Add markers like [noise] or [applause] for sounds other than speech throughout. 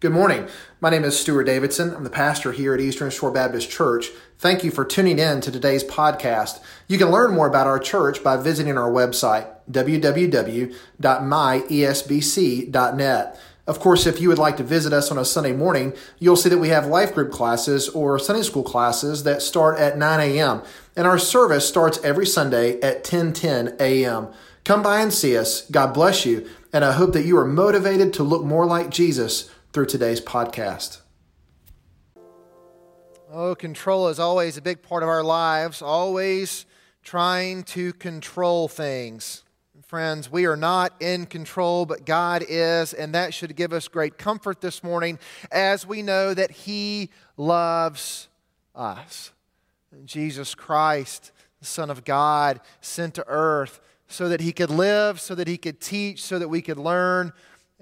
Good morning. My name is Stuart Davidson. I'm the pastor here at Eastern Shore Baptist Church. Thank you for tuning in to today's podcast. You can learn more about our church by visiting our website, www.myesbc.net. Of course, if you would like to visit us on a Sunday morning, you'll see that we have life group classes or Sunday school classes that start at 9 a.m. And our service starts every Sunday at 10:10 a.m. Come by and see us. God bless you, and I hope that you are motivated to look more like Jesus through today's podcast. Oh, control is always a big part of our lives, always trying to control things. Friends, we are not in control, but God is, and that should give us great comfort this morning as we know that He loves us. Jesus Christ, the Son of God, sent to earth so that He could live, so that He could teach, so that we could learn,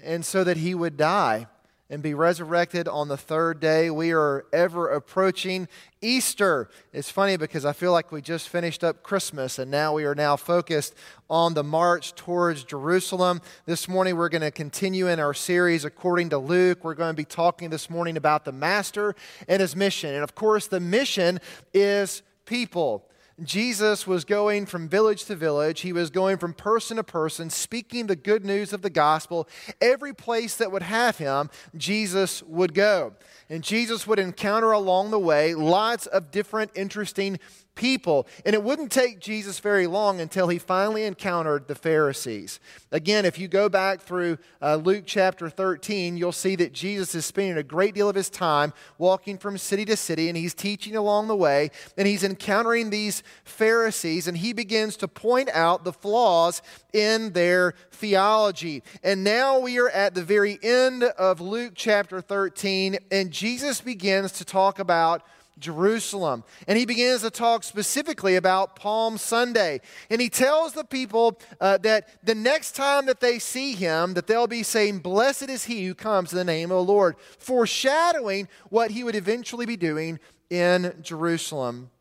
and so that He would die and be resurrected on the third day. We are ever approaching Easter. It's funny because I feel like we just finished up Christmas and now we are now focused on the march towards Jerusalem. This morning we're going to continue in our series according to Luke. We're going to be talking this morning about the Master and his mission. And of course, the mission is people. Jesus was going from village to village. He was going from person to person, speaking the good news of the gospel. Every place that would have him, Jesus would go. And Jesus would encounter along the way lots of different interesting people. And it wouldn't take Jesus very long until he finally encountered the Pharisees. Again, if you go back through uh, Luke chapter 13, you'll see that Jesus is spending a great deal of his time walking from city to city, and he's teaching along the way, and he's encountering these Pharisees, and he begins to point out the flaws in their theology. And now we are at the very end of Luke chapter 13, and Jesus begins to talk about Jerusalem. And he begins to talk specifically about Palm Sunday. And he tells the people uh, that the next time that they see him, that they'll be saying, Blessed is he who comes in the name of the Lord, foreshadowing what he would eventually be doing in Jerusalem.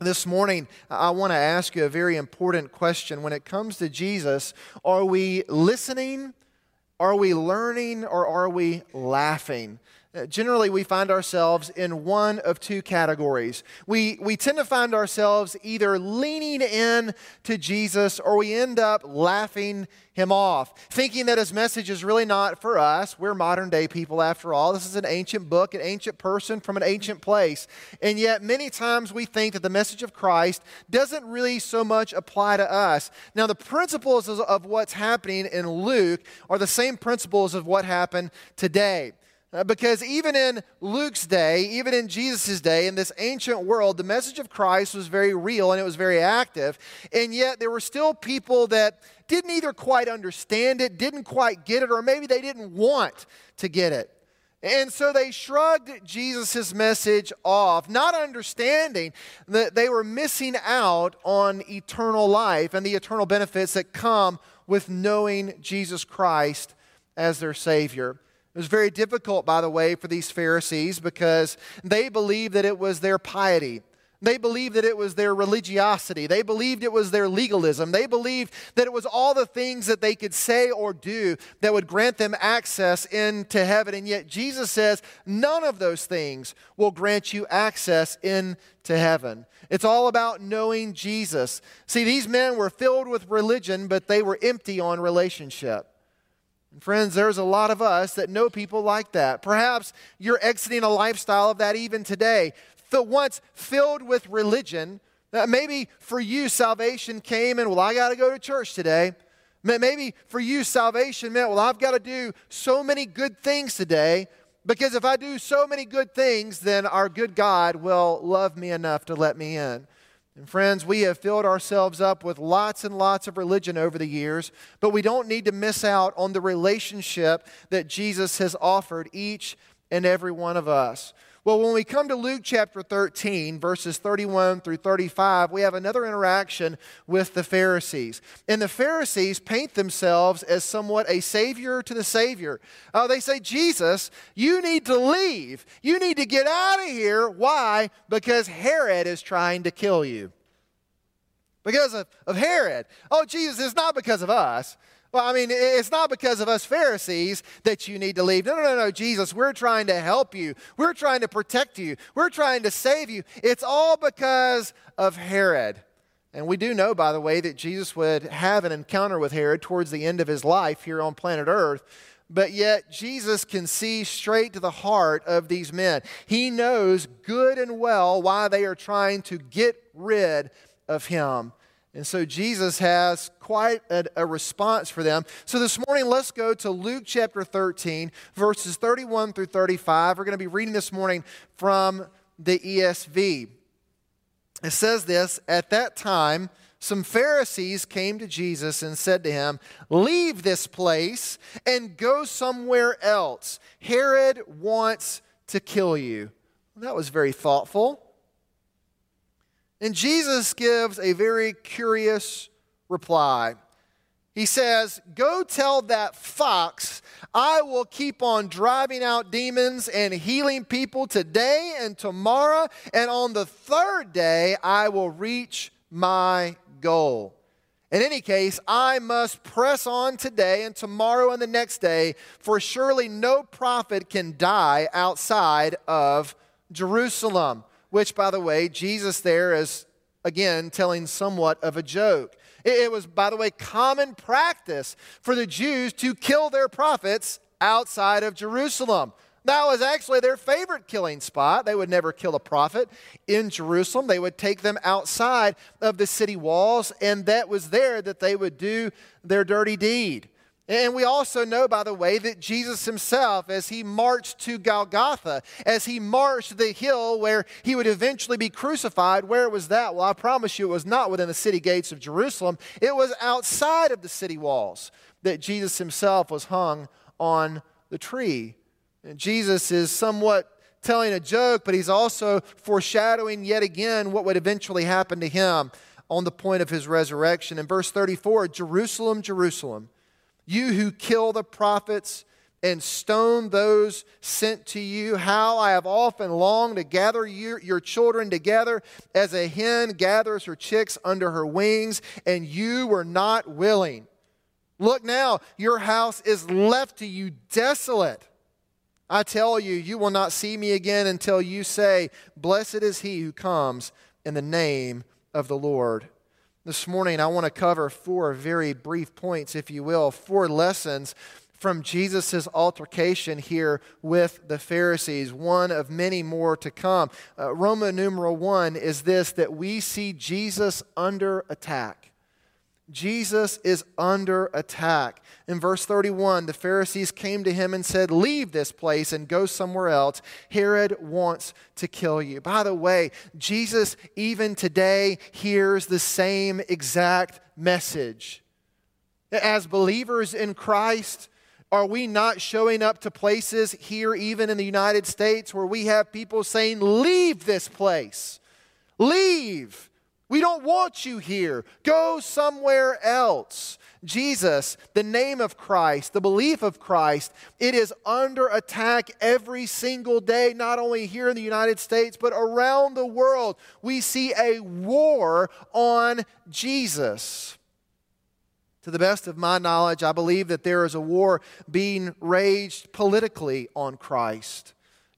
This morning, I want to ask you a very important question. When it comes to Jesus, are we listening? Are we learning? Or are we laughing? Uh, generally we find ourselves in one of two categories. We, we tend to find ourselves either leaning in to Jesus or we end up laughing him off, thinking that his message is really not for us. We're modern day people after all. This is an ancient book, an ancient person from an ancient place. And yet, many times we think that the message of Christ doesn't really so much apply to us. Now, the principles of what's happening in Luke are the same principles of what happened today. Uh, because even in Luke's day, even in Jesus' day, in this ancient world, the message of Christ was very real and it was very active. And yet there were still people that didn't either quite understand it, didn't quite get it, or maybe they didn't want to get it. And so they shrugged Jesus' message off, not understanding that they were missing out on eternal life and the eternal benefits that come with knowing Jesus Christ as their Savior. It was very difficult, by the way, for these Pharisees because they believed that it was their piety. They believed that it was their religiosity. They believed it was their legalism. They believed that it was all the things that they could say or do that would grant them access into heaven. And yet Jesus says none of those things will grant you access into heaven. It's all about knowing Jesus. See, these men were filled with religion, but they were empty on relationship. And friends, there's a lot of us that know people like that. Perhaps you're exiting a lifestyle of that even today. The Once filled with religion, that maybe for you, salvation came and, well, I got to go to church today. Maybe for you, salvation meant, well, I've got to do so many good things today because if I do so many good things, then our good God will love me enough to let me in. And friends, we have filled ourselves up with lots and lots of religion over the years, but we don't need to miss out on the relationship that Jesus has offered each and every one of us. Well, when we come to Luke chapter 13, verses 31 through 35, we have another interaction with the Pharisees. And the Pharisees paint themselves as somewhat a savior to the Savior. Uh, they say, Jesus, you need to leave. You need to get out of here. Why? Because Herod is trying to kill you. Because of, of Herod. Oh, Jesus, it's not because of us. Well, I mean, it's not because of us Pharisees that you need to leave. No, no, no, no, Jesus, we're trying to help you. We're trying to protect you. We're trying to save you. It's all because of Herod. And we do know, by the way, that Jesus would have an encounter with Herod towards the end of his life here on planet Earth. But yet, Jesus can see straight to the heart of these men. He knows good and well why they are trying to get rid of him. And so Jesus has quite a, a, response for them. So this morning, let's go to Luke chapter 13, verses 31 through 35. We're going to be reading this morning from the ESV. It says this At that time, some Pharisees came to Jesus and said to him, Leave this place and go somewhere else. Herod wants to kill you. Well, that was very thoughtful. And Jesus gives a very curious reply. He says, Go tell that fox, I will keep on driving out demons and healing people today and tomorrow, and on the third day I will reach my goal. In any case, I must press on today and tomorrow and the next day, for surely no prophet can die outside of Jerusalem which, by the way, Jesus there is again telling somewhat of a joke. It was, by the way, common practice for the Jews to kill their prophets outside of Jerusalem. That was actually their favorite killing spot. They would never kill a prophet in Jerusalem. They would take them outside of the city walls, and that was there that they would do their dirty deed. And we also know, by the way, that Jesus himself, as he marched to Golgotha, as he marched the hill where he would eventually be crucified, where was that? Well, I promise you it was not within the city gates of Jerusalem, it was outside of the city walls that Jesus himself was hung on the tree. And Jesus is somewhat telling a joke, but he's also foreshadowing yet again what would eventually happen to him on the point of his resurrection. In verse 34, Jerusalem, Jerusalem you who kill the prophets and stone those sent to you, how I have often longed to gather your, children together as a hen gathers her chicks under her wings, and you were not willing. Look now, your house is left to you desolate. I tell you, you will not see me again until you say, Blessed is he who comes in the name of the Lord. This morning, I want to cover four very brief points, if you will, four lessons from Jesus' altercation here with the Pharisees, one of many more to come. Uh, Roman numeral one is this that we see Jesus under attack. Jesus is under attack. In verse 31, the Pharisees came to him and said, Leave this place and go somewhere else. Herod wants to kill you. By the way, Jesus, even today, hears the same exact message. As believers in Christ, are we not showing up to places here, even in the United States, where we have people saying, Leave this place? Leave. We don't want you here. Go somewhere else. Jesus, the name of Christ, the belief of Christ, it is under attack every single day, not only here in the United States, but around the world. We see a war on Jesus. To the best of my knowledge, I believe that there is a war being waged politically on Christ.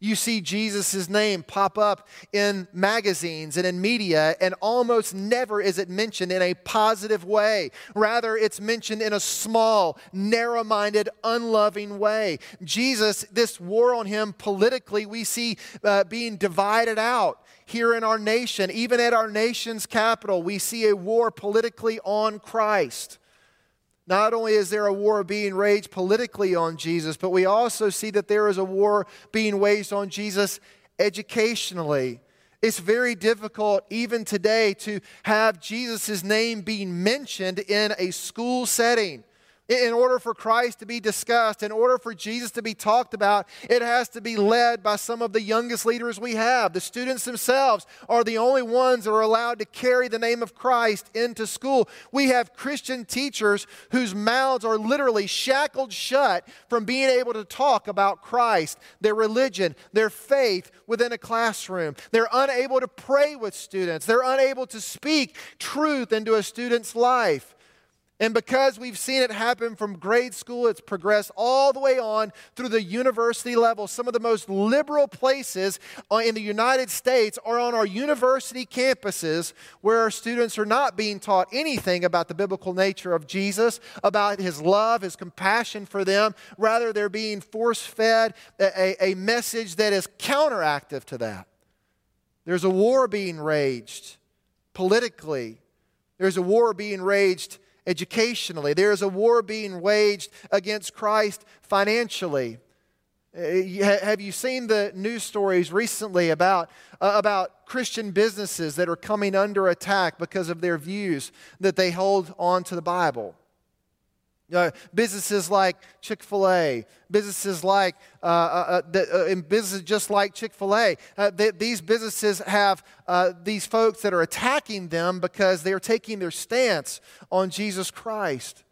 You see Jesus' name pop up in magazines and in media, and almost never is it mentioned in a positive way. Rather, it's mentioned in a small, narrow minded, unloving way. Jesus, this war on him politically, we see uh, being divided out here in our nation. Even at our nation's capital, we see a war politically on Christ. Not only is there a war being waged politically on Jesus, but we also see that there is a war being waged on Jesus educationally. It's very difficult, even today, to have Jesus' name being mentioned in a school setting. In order for Christ to be discussed, in order for Jesus to be talked about, it has to be led by some of the youngest leaders we have. The students themselves are the only ones that are allowed to carry the name of Christ into school. We have Christian teachers whose mouths are literally shackled shut from being able to talk about Christ, their religion, their faith within a classroom. They're unable to pray with students, they're unable to speak truth into a student's life. And because we've seen it happen from grade school, it's progressed all the way on through the university level. Some of the most liberal places uh, in the United States are on our university campuses where our students are not being taught anything about the biblical nature of Jesus, about his love, his compassion for them. Rather, they're being force fed a, a message that is counteractive to that. There's a war being raged politically, there's a war being raged educationally. There is a war being waged against Christ financially. Uh, have you seen the news stories recently about, uh, about Christian businesses that are coming under attack because of their views that they hold on to the Bible? Uh, businesses like Chick fil A, businesses like, uh, uh, uh, uh businesses just like Chick fil A, uh, these businesses have these folks that are attacking them because they are taking their stance on Jesus Christ.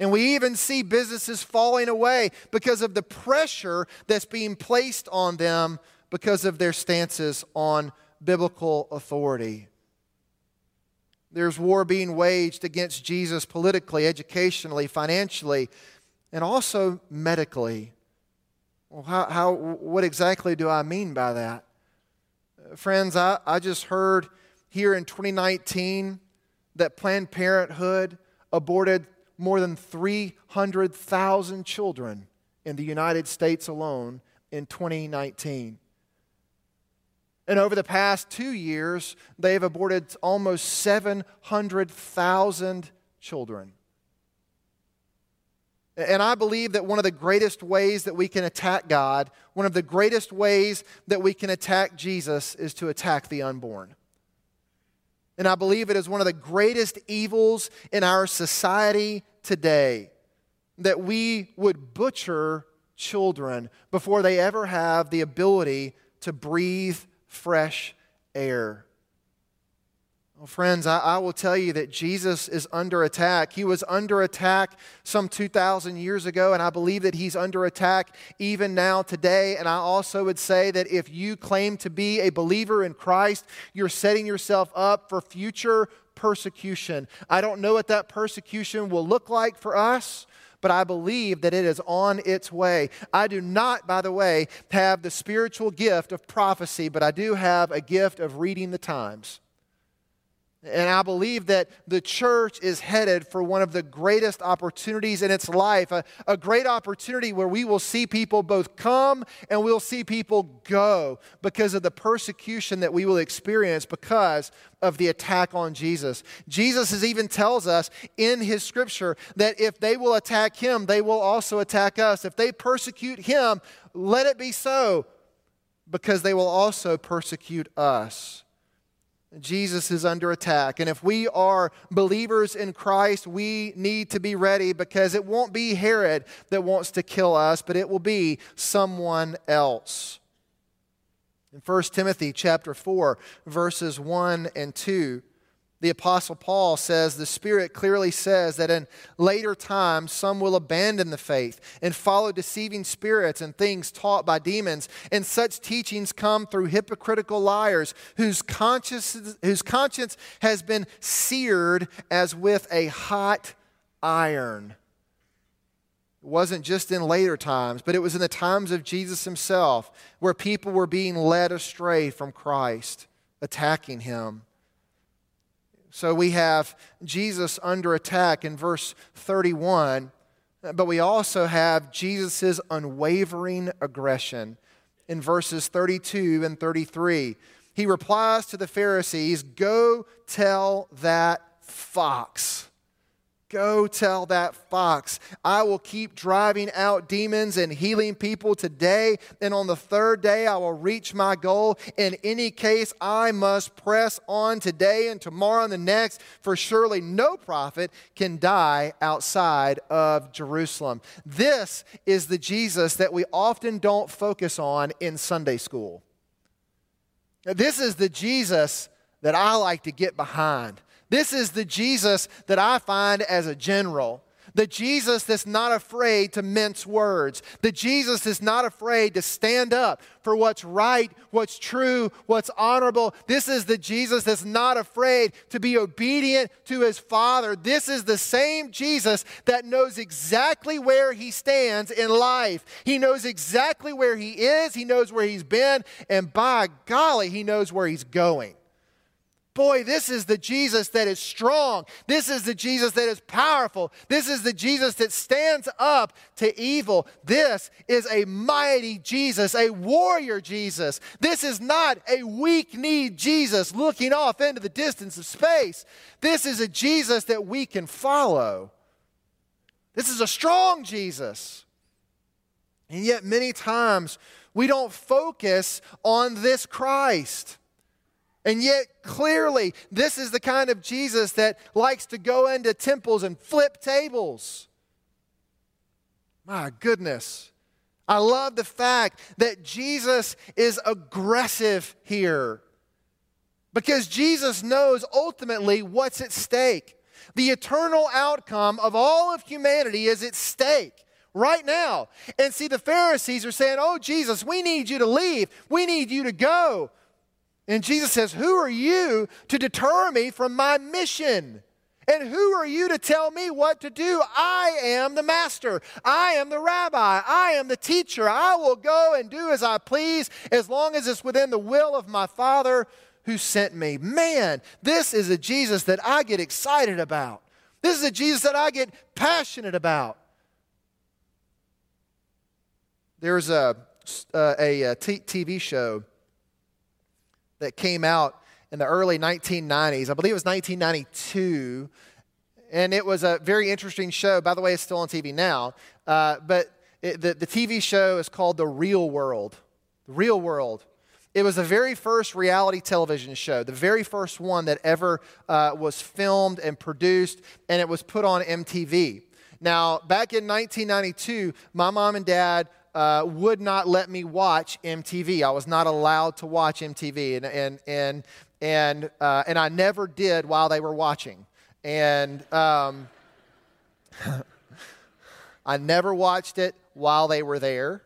And we even see businesses falling away because of the pressure that's being placed on them because of their stances on biblical authority. There's war being waged against Jesus politically, educationally, financially, and also medically. Well, how, how, what exactly do I mean by that? Friends, I, I just heard here in 2019 that Planned Parenthood aborted more than 300,000 children in the United States alone in 2019. And over the past two years, they've aborted almost 700,000 children. And I believe that one of the greatest ways that we can attack God, one of the greatest ways that we can attack Jesus, is to attack the unborn. And I believe it is one of the greatest evils in our society today that we would butcher children before they ever have the ability to breathe fresh air. Well, friends, I, I, will tell you that Jesus is under attack. He was under attack some 2,000 years ago, and I believe that he's under attack even now today. And I also would say that if you claim to be a believer in Christ, you're setting yourself up for future persecution. I don't know what that persecution will look like for us but I believe that it is on its way. I do not, by the way, have the spiritual gift of prophecy, but I do have a gift of reading the times. And I believe that the church is headed for one of the greatest opportunities in its life, a, a, great opportunity where we will see people both come and we'll see people go because of the persecution that we will experience because of the attack on Jesus. Jesus even tells us in his scripture that if they will attack him, they will also attack us. If they persecute him, let it be so because they will also persecute us. Jesus is under attack. And if we are believers in Christ, we need to be ready because it won't be Herod that wants to kill us, but it will be someone else. In 1 Timothy chapter 4, verses 1 and 2, the Apostle Paul says the Spirit clearly says that in later times some will abandon the faith and follow deceiving spirits and things taught by demons. And such teachings come through hypocritical liars whose conscience, whose conscience has been seared as with a hot iron. It wasn't just in later times, but it was in the times of Jesus himself where people were being led astray from Christ, attacking him. So we have Jesus under attack in verse 31, but we also have Jesus' unwavering aggression in verses 32 and 33. He replies to the Pharisees, Go tell that fox. Go tell that fox, I will keep driving out demons and healing people today, and on the third day I will reach my goal. In any case, I must press on today and tomorrow and the next, for surely no prophet can die outside of Jerusalem. This is the Jesus that we often don't focus on in Sunday school. This is the Jesus that I like to get behind. This is the Jesus that I find as a general. The Jesus that's not afraid to mince words. The Jesus that's not afraid to stand up for what's right, what's true, what's honorable. This is the Jesus that's not afraid to be obedient to his Father. This is the same Jesus that knows exactly where he stands in life. He knows exactly where he is, he knows where he's been, and by golly, he knows where he's going. Boy, this is the Jesus that is strong. This is the Jesus that is powerful. This is the Jesus that stands up to evil. This is a mighty Jesus, a warrior Jesus. This is not a weak kneed Jesus looking off into the distance of space. This is a Jesus that we can follow. This is a strong Jesus. And yet, many times, we don't focus on this Christ. And yet, clearly, this is the kind of Jesus that likes to go into temples and flip tables. My goodness. I love the fact that Jesus is aggressive here because Jesus knows ultimately what's at stake. The eternal outcome of all of humanity is at stake right now. And see, the Pharisees are saying, Oh, Jesus, we need you to leave. We need you to go. And Jesus says, Who are you to deter me from my mission? And who are you to tell me what to do? I am the master. I am the rabbi. I am the teacher. I will go and do as I please as long as it's within the will of my Father who sent me. Man, this is a Jesus that I get excited about. This is a Jesus that I get passionate about. There's a, a, a t- TV show that came out in the early 1990s. I believe it was 1992. And it was a very interesting show. By the way, it's still on TV now. Uh, but it, the, the TV show is called The Real World. The Real World. It was the very first reality television show, the very first one that ever uh, was filmed and produced, and it was put on MTV. Now, back in 1992, my mom and dad uh, would not let me watch MTV. I was not allowed to watch MTV, and and and and uh, and I never did while they were watching. And um, [laughs] I never watched it while they were there,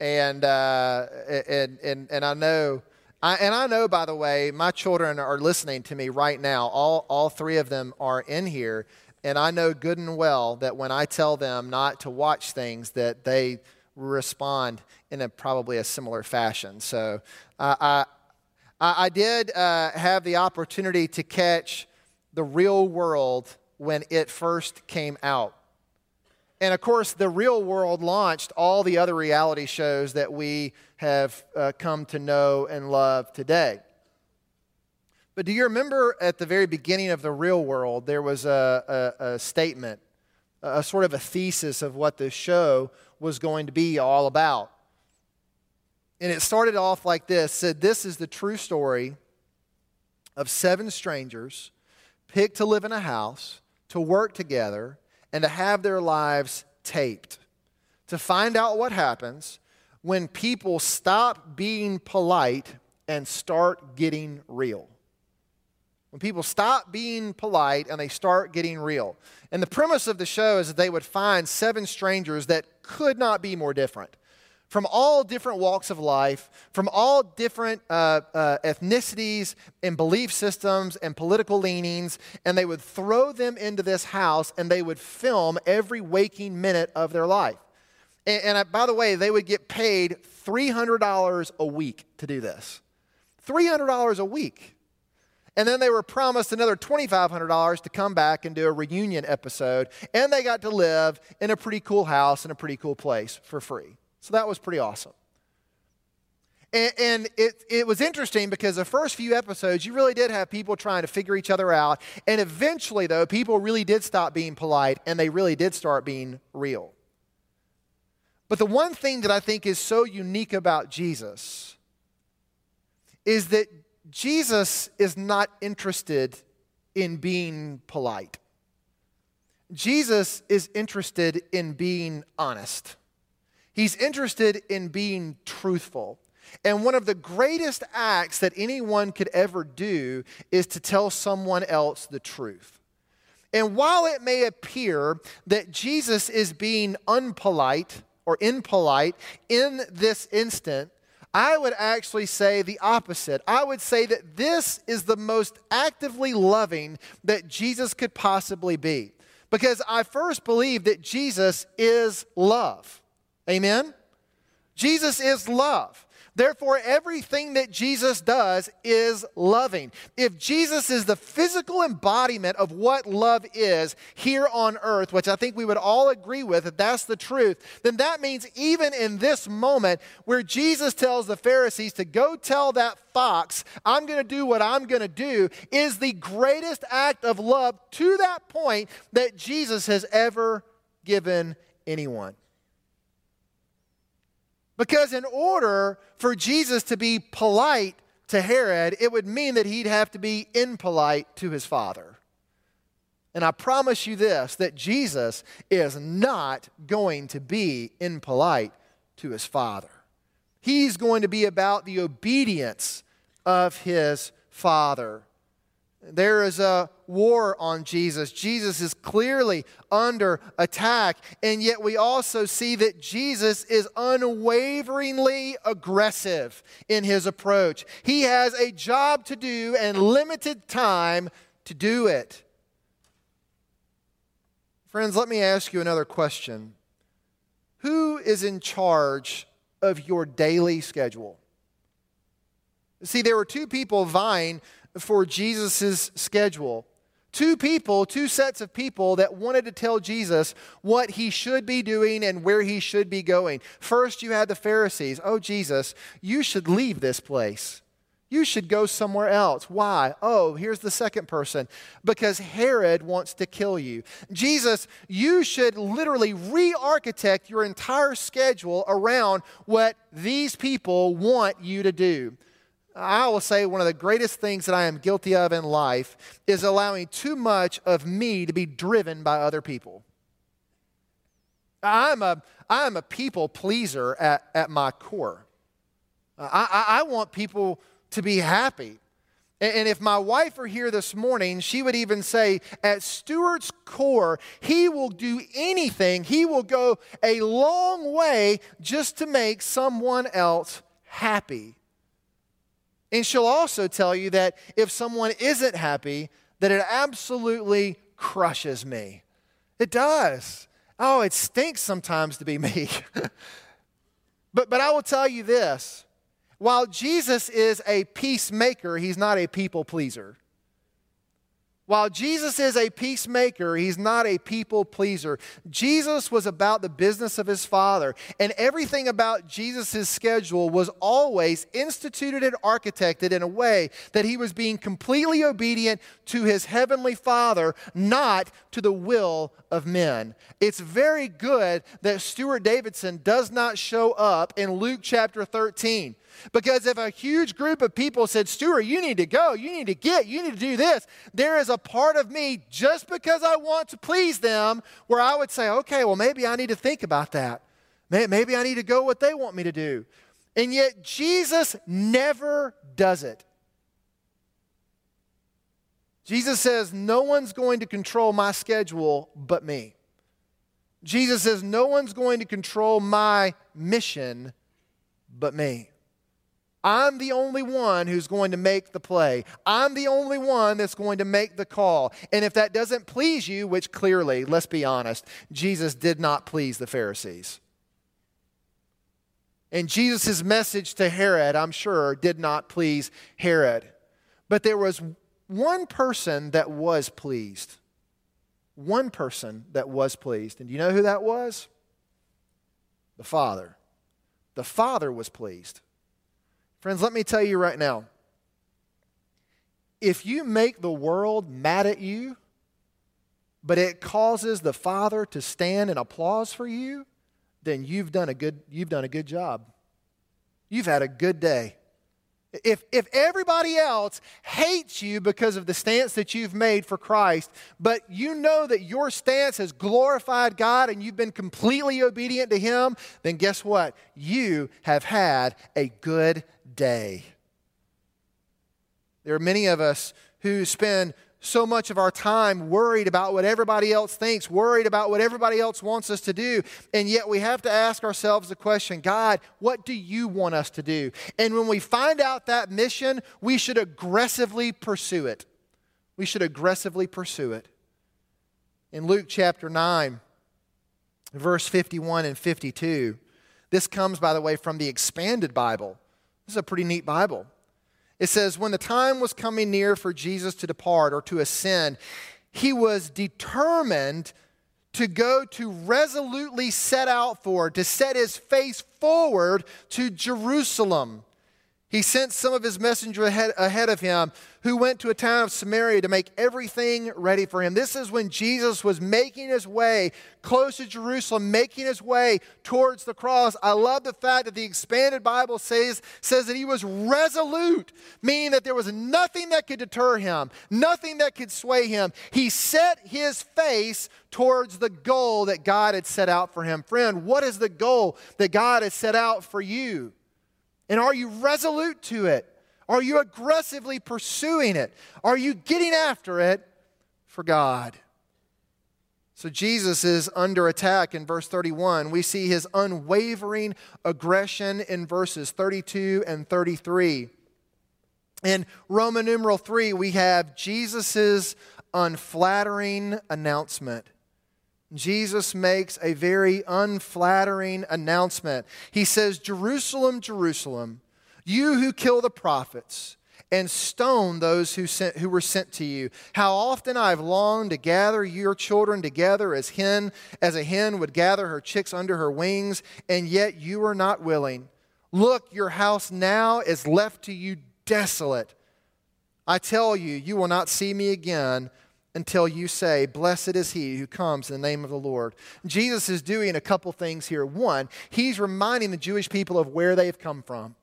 and uh, and and and I know. I, and I know, by the way, my children are listening to me right now. All, all three of them are in here. And I know good and well that when I tell them not to watch things, that they respond in a probably a similar fashion. So uh, I, I did uh, have the opportunity to catch the real world when it first came out. And of course, the real world launched all the other reality shows that we have uh, come to know and love today. But do you remember at the very beginning of the real world, there was a, a, a statement, a, sort of a thesis of what the show was going to be all about. And it started off like this said, This is the true story of seven strangers picked to live in a house, to work together, and to have their lives taped, to find out what happens when people stop being polite and start getting real. When people stop being polite and they start getting real. And the premise of the show is that they would find seven strangers that could not be more different. From all different walks of life, from all different uh, uh, ethnicities and belief systems and political leanings, and they would throw them into this house and they would film every waking minute of their life. And, and uh, by the way, they would get paid $300 a week to do this. $300 a week. And then they were promised another $2,500 to come back and do a reunion episode. And they got to live in a pretty cool house in a pretty cool place for free. So that was pretty awesome. And, and it, it was interesting because the first few episodes, you really did have people trying to figure each other out. And eventually, though, people really did stop being polite and they really did start being real. But the one thing that I think is so unique about Jesus is that Jesus is not interested in being polite. Jesus is interested in being honest. He's interested in being truthful. And one of the greatest acts that anyone could ever do is to tell someone else the truth. And while it may appear that Jesus is being unpolite or impolite in this instant, I would actually say the opposite. I would say that this is the most actively loving that Jesus could possibly be. Because I first believe that Jesus is love. Amen? Jesus is love. Therefore, everything that Jesus does is loving. If Jesus is the physical embodiment of what love is here on earth, which I think we would all agree with, if that's the truth, then that means even in this moment where Jesus tells the Pharisees to go tell that fox, I'm going to do what I'm going to do, is the greatest act of love to that point that Jesus has ever given anyone. Because in order for Jesus to be polite to Herod, it would mean that he'd have to be impolite to his father. And I promise you this that Jesus is not going to be impolite to his father. He's going to be about the obedience of his father. There is a war on Jesus. Jesus is clearly under attack. And yet, we also see that Jesus is unwaveringly aggressive in his approach. He has a job to do and limited time to do it. Friends, let me ask you another question Who is in charge of your daily schedule? See, there were two people vying for Jesus' schedule. Two people, two sets of people that wanted to tell Jesus what he should be doing and where he should be going. First, you had the Pharisees. Oh, Jesus, you should leave this place. You should go somewhere else. Why? Oh, here's the second person. Because Herod wants to kill you. Jesus, you should literally re architect your entire schedule around what these people want you to do. I will say one of the greatest things that I am guilty of in life is allowing too much of me to be driven by other people. I'm a, I'm a people pleaser at, at my core. I, I, I want people to be happy. And, and if my wife were here this morning, she would even say, at Stuart's core, he will do anything, he will go a long way just to make someone else happy. And she'll also tell you that if someone isn't happy, that it absolutely crushes me. It does. Oh, it stinks sometimes to be [laughs] me. but, but I will tell you this while Jesus is a peacemaker, he's not a people pleaser. While Jesus is a peacemaker, he's not a people pleaser. Jesus was about the business of his Father, and everything about Jesus' schedule was always instituted and architected in a way that he was being completely obedient to his heavenly Father, not to the will of men. It's very good that Stuart Davidson does not show up in Luke chapter 13. Because if a huge group of people said, Stuart, you need to go, you need to get, you need to do this, there is a part of me just because I want to please them where I would say, okay, well, maybe I need to think about that. Maybe I need to go what they want me to do. And yet, Jesus never does it. Jesus says, No one's going to control my schedule but me. Jesus says, No one's going to control my mission but me. I'm the only one who's going to make the play. I'm the only one that's going to make the call. And if that doesn't please you, which clearly, let's be honest, Jesus did not please the Pharisees. And Jesus' message to Herod, I'm sure, did not please Herod. But there was one person that was pleased. One person that was pleased. And do you know who that was? The Father. The Father was pleased. Friends, let me tell you right now if you make the world mad at you, but it causes the Father to stand and applause for you, then you've done a good, you've done a good job. You've had a good day. If, if everybody else hates you because of the stance that you've made for Christ, but you know that your stance has glorified God and you've been completely obedient to Him, then guess what? You have had a good day. There are many of us who spend so much of our time worried about what everybody else thinks, worried about what everybody else wants us to do. And yet we have to ask ourselves the question God, what do you want us to do? And when we find out that mission, we should aggressively pursue it. We should aggressively pursue it. In Luke chapter 9, verse 51 and 52, this comes, by the way, from the expanded Bible. This is a pretty neat Bible. It says, When the time was coming near for Jesus to depart or to ascend, he was determined to go to resolutely set out for, to set his face forward to Jerusalem he sent some of his messengers ahead, ahead, of him who went to a town of Samaria to make everything ready for him. This is when Jesus was making his way close to Jerusalem, making his way towards the cross. I love the fact that the expanded Bible says, says that he was resolute, meaning that there was nothing that could deter him, nothing that could sway him. He set his face towards the goal that God had set out for him. Friend, what is the goal that God has set out for you? And are you resolute to it? Are you aggressively pursuing it? Are you getting after it for God? So Jesus is under attack in verse 31. We see his unwavering aggression in verses 32 and 33. In Roman numeral 3, we have Jesus' unflattering announcement. Jesus makes a very unflattering announcement. He says, Jerusalem, Jerusalem, you who kill the prophets and stone those who, sent, who were sent to you. How often I've longed to gather your children together as hen as a hen would gather her chicks under her wings, and yet you are not willing. Look, your house now is left to you desolate. I tell you, you will not see me again until you say, Blessed is he who comes in the name of the Lord. Jesus is doing a couple things here. One, he's reminding the Jewish people of where they've come from.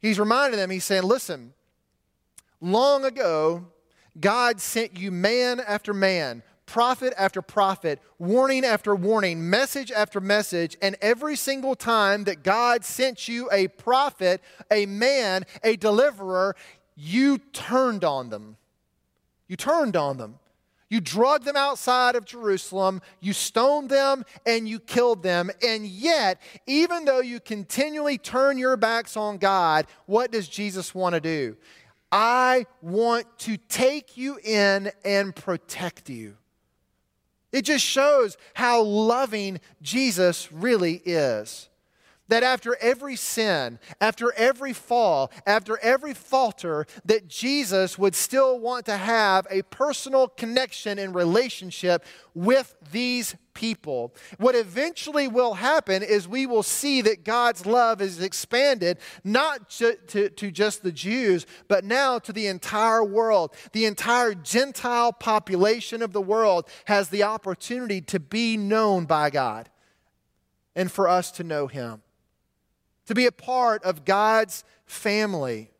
He's reminding them, he's saying, Listen, long ago, God sent you man after man, prophet after prophet, warning after warning, message after message, and every single time that God sent you a prophet, a man, a deliverer, you turned on them. You turned on them. You drug them outside of Jerusalem, you stoned them, and you killed them. And yet, even though you continually turn your backs on God, what does Jesus want to do? I want to take you in and protect you. It just shows how loving Jesus really is. That after every sin, after every fall, after every falter, that Jesus would still want to have a personal connection and relationship with these people. What eventually will happen is we will see that God's love is expanded not to, to, to, just the Jews, but now to the entire world. The entire Gentile population of the world has the opportunity to be known by God and for us to know Him to be a part of God's family.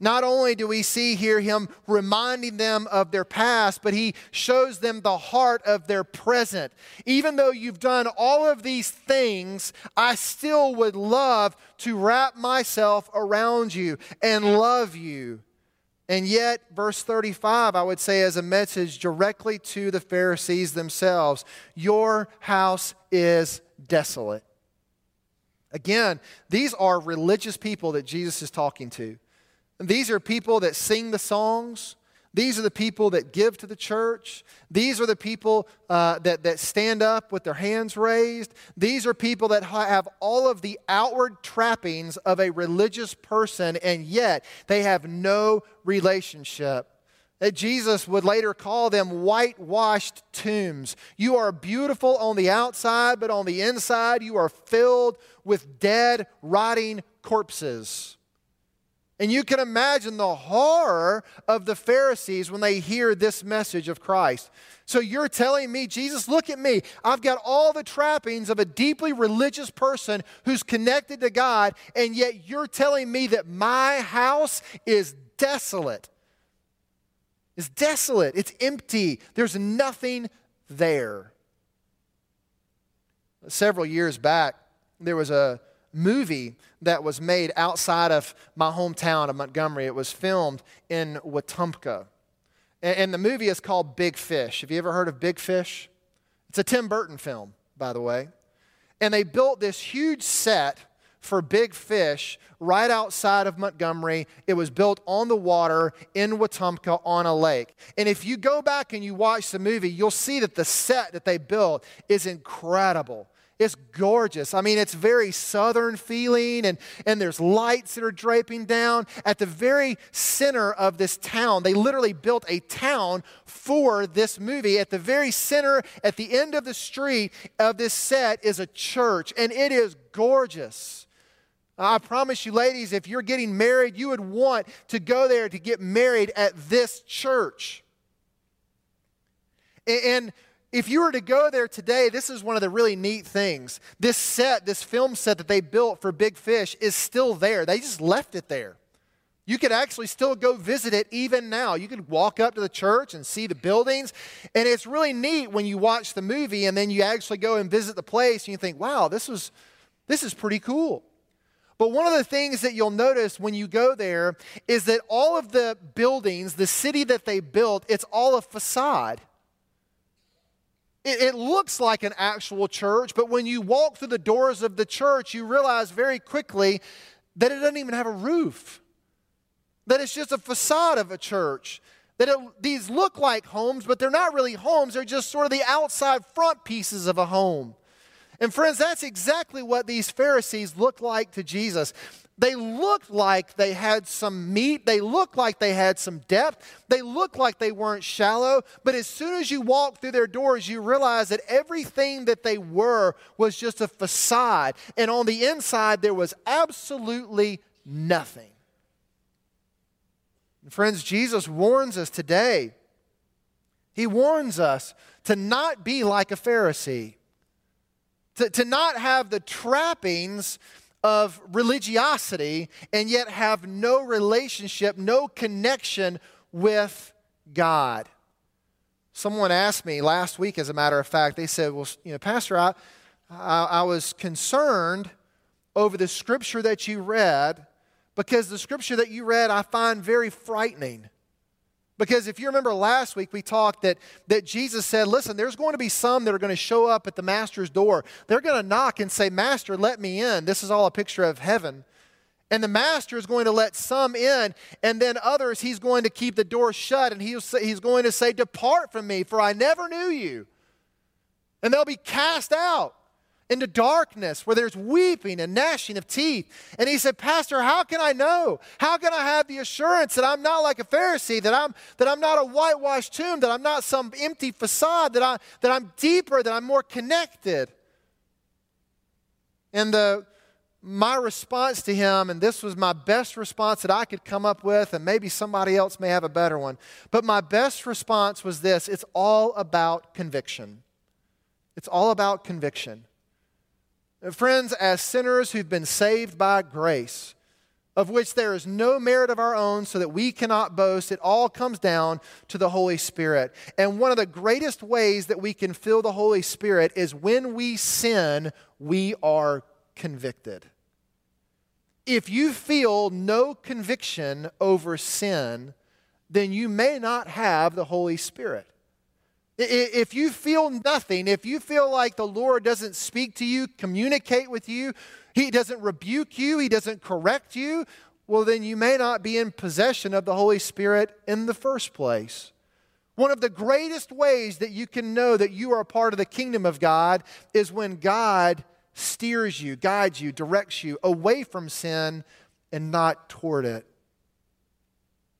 Not only do we see here him reminding them of their past, but he shows them the heart of their present. Even though you've done all of these things, I still would love to wrap myself around you and love you. And yet, verse 35, I would say, as a message directly to the Pharisees themselves Your house is desolate. Again, these are religious people that Jesus is talking to. These are people that sing the songs. These are the people that give to the church. These are the people uh, that, that stand up with their hands raised. These are people that have all of the outward trappings of a religious person, and yet they have no relationship that Jesus would later call them whitewashed tombs. You are beautiful on the outside, but on the inside, you are filled with dead, rotting corpses. And you can imagine the horror of the Pharisees when they hear this message of Christ. So you're telling me, Jesus, look at me. I've got all the trappings of a deeply religious person who's connected to God, and yet you're telling me that my house is desolate is desolate, it's empty, there's nothing there. Several years back, there was a movie that was made outside of my hometown of Montgomery. It was filmed in Wetumpka. And the movie is called Big Fish. Have you ever heard of Big Fish? It's a Tim Burton film, by the way. And they built this huge set for Big Fish right outside of Montgomery. It was built on the water in Wetumpka on a lake. And if you go back and you watch the movie, you'll see that the set that they built is incredible. It's gorgeous. I mean, it's very southern feeling, and, and there's lights that are draping down. At the very center of this town, they literally built a town for this movie. At the very center, at the end of the street of this set, is a church, and it is gorgeous. I promise you, ladies, if you're getting married, you would want to go there to get married at this church. And if you were to go there today, this is one of the really neat things. This set, this film set that they built for Big Fish, is still there. They just left it there. You could actually still go visit it even now. You could walk up to the church and see the buildings. And it's really neat when you watch the movie and then you actually go and visit the place and you think, wow, this was this is pretty cool. But one of the things that you'll notice when you go there is that all of the buildings, the city that they built, it's all a facade. It, it, looks like an actual church, but when you walk through the doors of the church, you realize very quickly that it doesn't even have a roof, that it's just a facade of a church. That it, these look like homes, but they're not really homes. They're just sort of the outside front pieces of a home. And friends, that's exactly what these Pharisees looked like to Jesus. They looked like they had some meat. They looked like they had some depth. They looked like they weren't shallow. But as soon as you walk through their doors, you realize that everything that they were was just a facade. And on the inside, there was absolutely nothing. And friends, Jesus warns us today. He warns us to not be like a Pharisee, to, to not have the trappings of religiosity and yet have no relationship, no connection with God. Someone asked me last week, as a matter of fact, they said, Well, you know, Pastor, I, I, I was concerned over the scripture that you read because the scripture that you read I find very frightening. Because if you remember last week, we talked that, that Jesus said, Listen, there's going to be some that are going to show up at the master's door. They're going to knock and say, Master, let me in. This is all a picture of heaven. And the master is going to let some in, and then others, he's going to keep the door shut, and he's, he's going to say, Depart from me, for I never knew you. And they'll be cast out into darkness where there's weeping and gnashing of teeth. And he said, Pastor, how can I know? How can I have the assurance that I'm not like a Pharisee, that I'm, that I'm not a whitewashed tomb, that I'm not some empty facade, that, I, that I'm deeper, that I'm more connected? And the, my response to him, and this was my best response that I could come up with, and maybe somebody else may have a better one, but my best response was this it's all about conviction. It's all about conviction. Uh, friends, as sinners who've been saved by grace, of which there is no merit of our own, so that we cannot boast, it all comes down to the Holy Spirit. And one of the greatest ways that we can feel the Holy Spirit is when we sin, we are convicted. If you feel no conviction over sin, then you may not have the Holy Spirit. If you feel nothing, if you feel like the Lord doesn't speak to you, communicate with you, He doesn't rebuke you, He doesn't correct you, well, then you may not be in possession of the Holy Spirit in the first place. One of the greatest ways that you can know that you are a part of the kingdom of God is when God steers you, guides you, directs you away from sin and not toward it.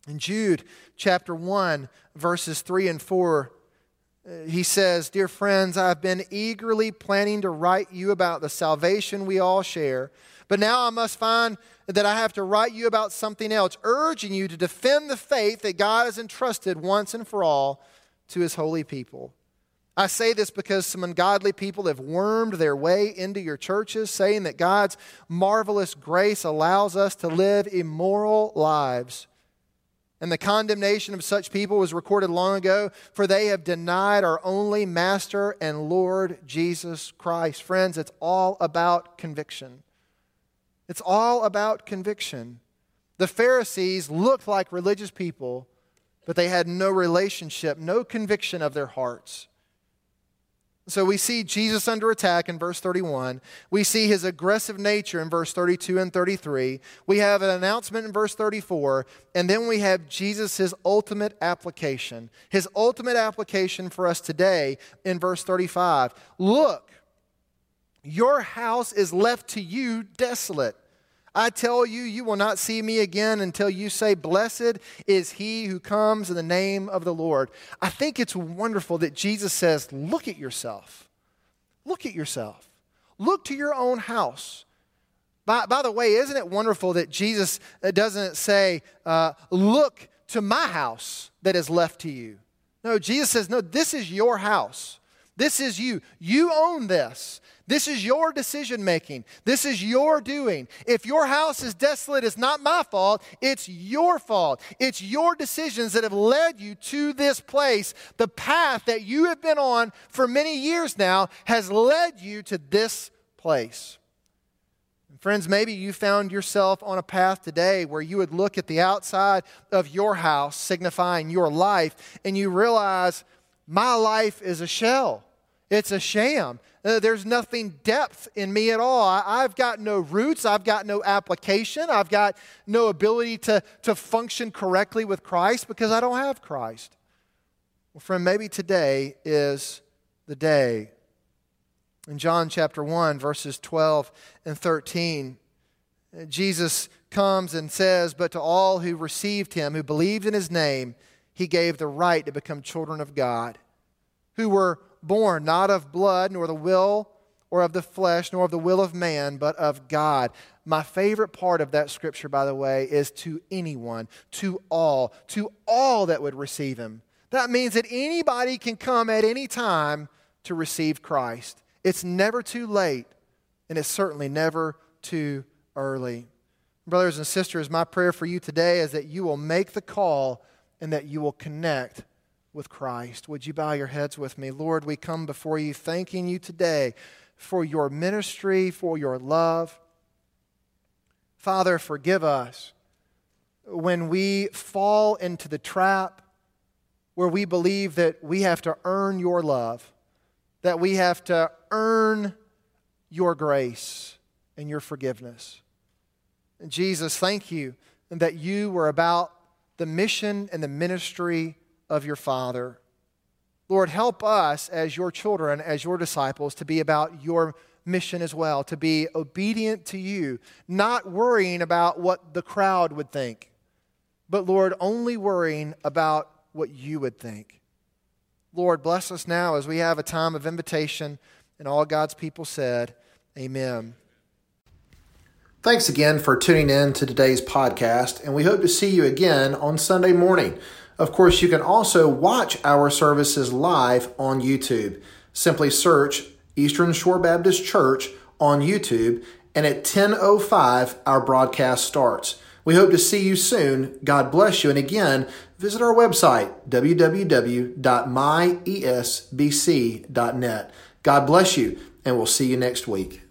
In Jude chapter 1, verses 3 and 4, Uh, he says, Dear friends, I've been eagerly planning to write you about the salvation we all share, but now I must find that I have to write you about something else, urging you to defend the faith that God has entrusted once and for all to his holy people. I say this because some ungodly people have wormed their way into your churches, saying that God's marvelous grace allows us to live immoral lives. And the condemnation of such people was recorded long ago, for they have denied our only Master and Lord Jesus Christ. Friends, it's all about conviction. It's all about conviction. The Pharisees looked like religious people, but they had no relationship, no conviction of their hearts. So we see Jesus under attack in verse 31. We see his aggressive nature in verse 32 and 33. We have an announcement in verse 34. And then we have Jesus' ultimate application. His ultimate application for us today in verse 35. Look, your house is left to you desolate. I tell you, you will not see me again until you say, Blessed is he who comes in the name of the Lord. I think it's wonderful that Jesus says, Look at yourself. Look at yourself. Look to your own house. By, by the way, isn't it wonderful that Jesus uh, doesn't say, uh, Look to my house that is left to you? No, Jesus says, No, this is your house. This is you. You own this. This is your decision making. This is your doing. If your house is desolate, it's not my fault. It's your fault. It's your decisions that have led you to this place. The path that you have been on for many years now has led you to this place. Friends, maybe you found yourself on a path today where you would look at the outside of your house, signifying your life, and you realize, my life is a shell. It's a sham. Uh, there's nothing depth in me at all. I, have got no roots. I've got no application. I've got no ability to, to function correctly with Christ because I don't have Christ. Well, friend, maybe today is the day. In John chapter 1, verses 12 and 13, Jesus comes and says, But to all who received him, who believed in his name, he gave the right to become children of God, who were born not of blood, nor the will or of the flesh, nor of the will of man, but of God. My favorite part of that scripture, by the way, is to anyone, to all, to all that would receive him. That means that anybody can come at any time to receive Christ. It's never too late, and it's certainly never too early. Brothers and sisters, my prayer for you today is that you will make the call and that you will connect with Christ. Would you bow your heads with me? Lord, we come before you thanking you today for your ministry, for your love. Father, forgive us when we fall into the trap where we believe that we have to earn your love, that we have to earn your grace and your forgiveness. And Jesus, thank you that you were about the mission and the ministry of your Father. Lord, help us as your children, as your disciples, to be about your mission as well, to be obedient to you, not worrying about what the crowd would think, but Lord, only worrying about what you would think. Lord, bless us now as we have a time of invitation, and all God's people said, Amen. Thanks again for tuning in to today's podcast, and we hope to see you again on Sunday morning. Of course, you can also watch our services live on YouTube. Simply search Eastern Shore Baptist Church on YouTube, and at 10:05 our broadcast starts. We hope to see you soon. God bless you. And again, visit our website, www.myesbc.net. God bless you, and we'll see you next week.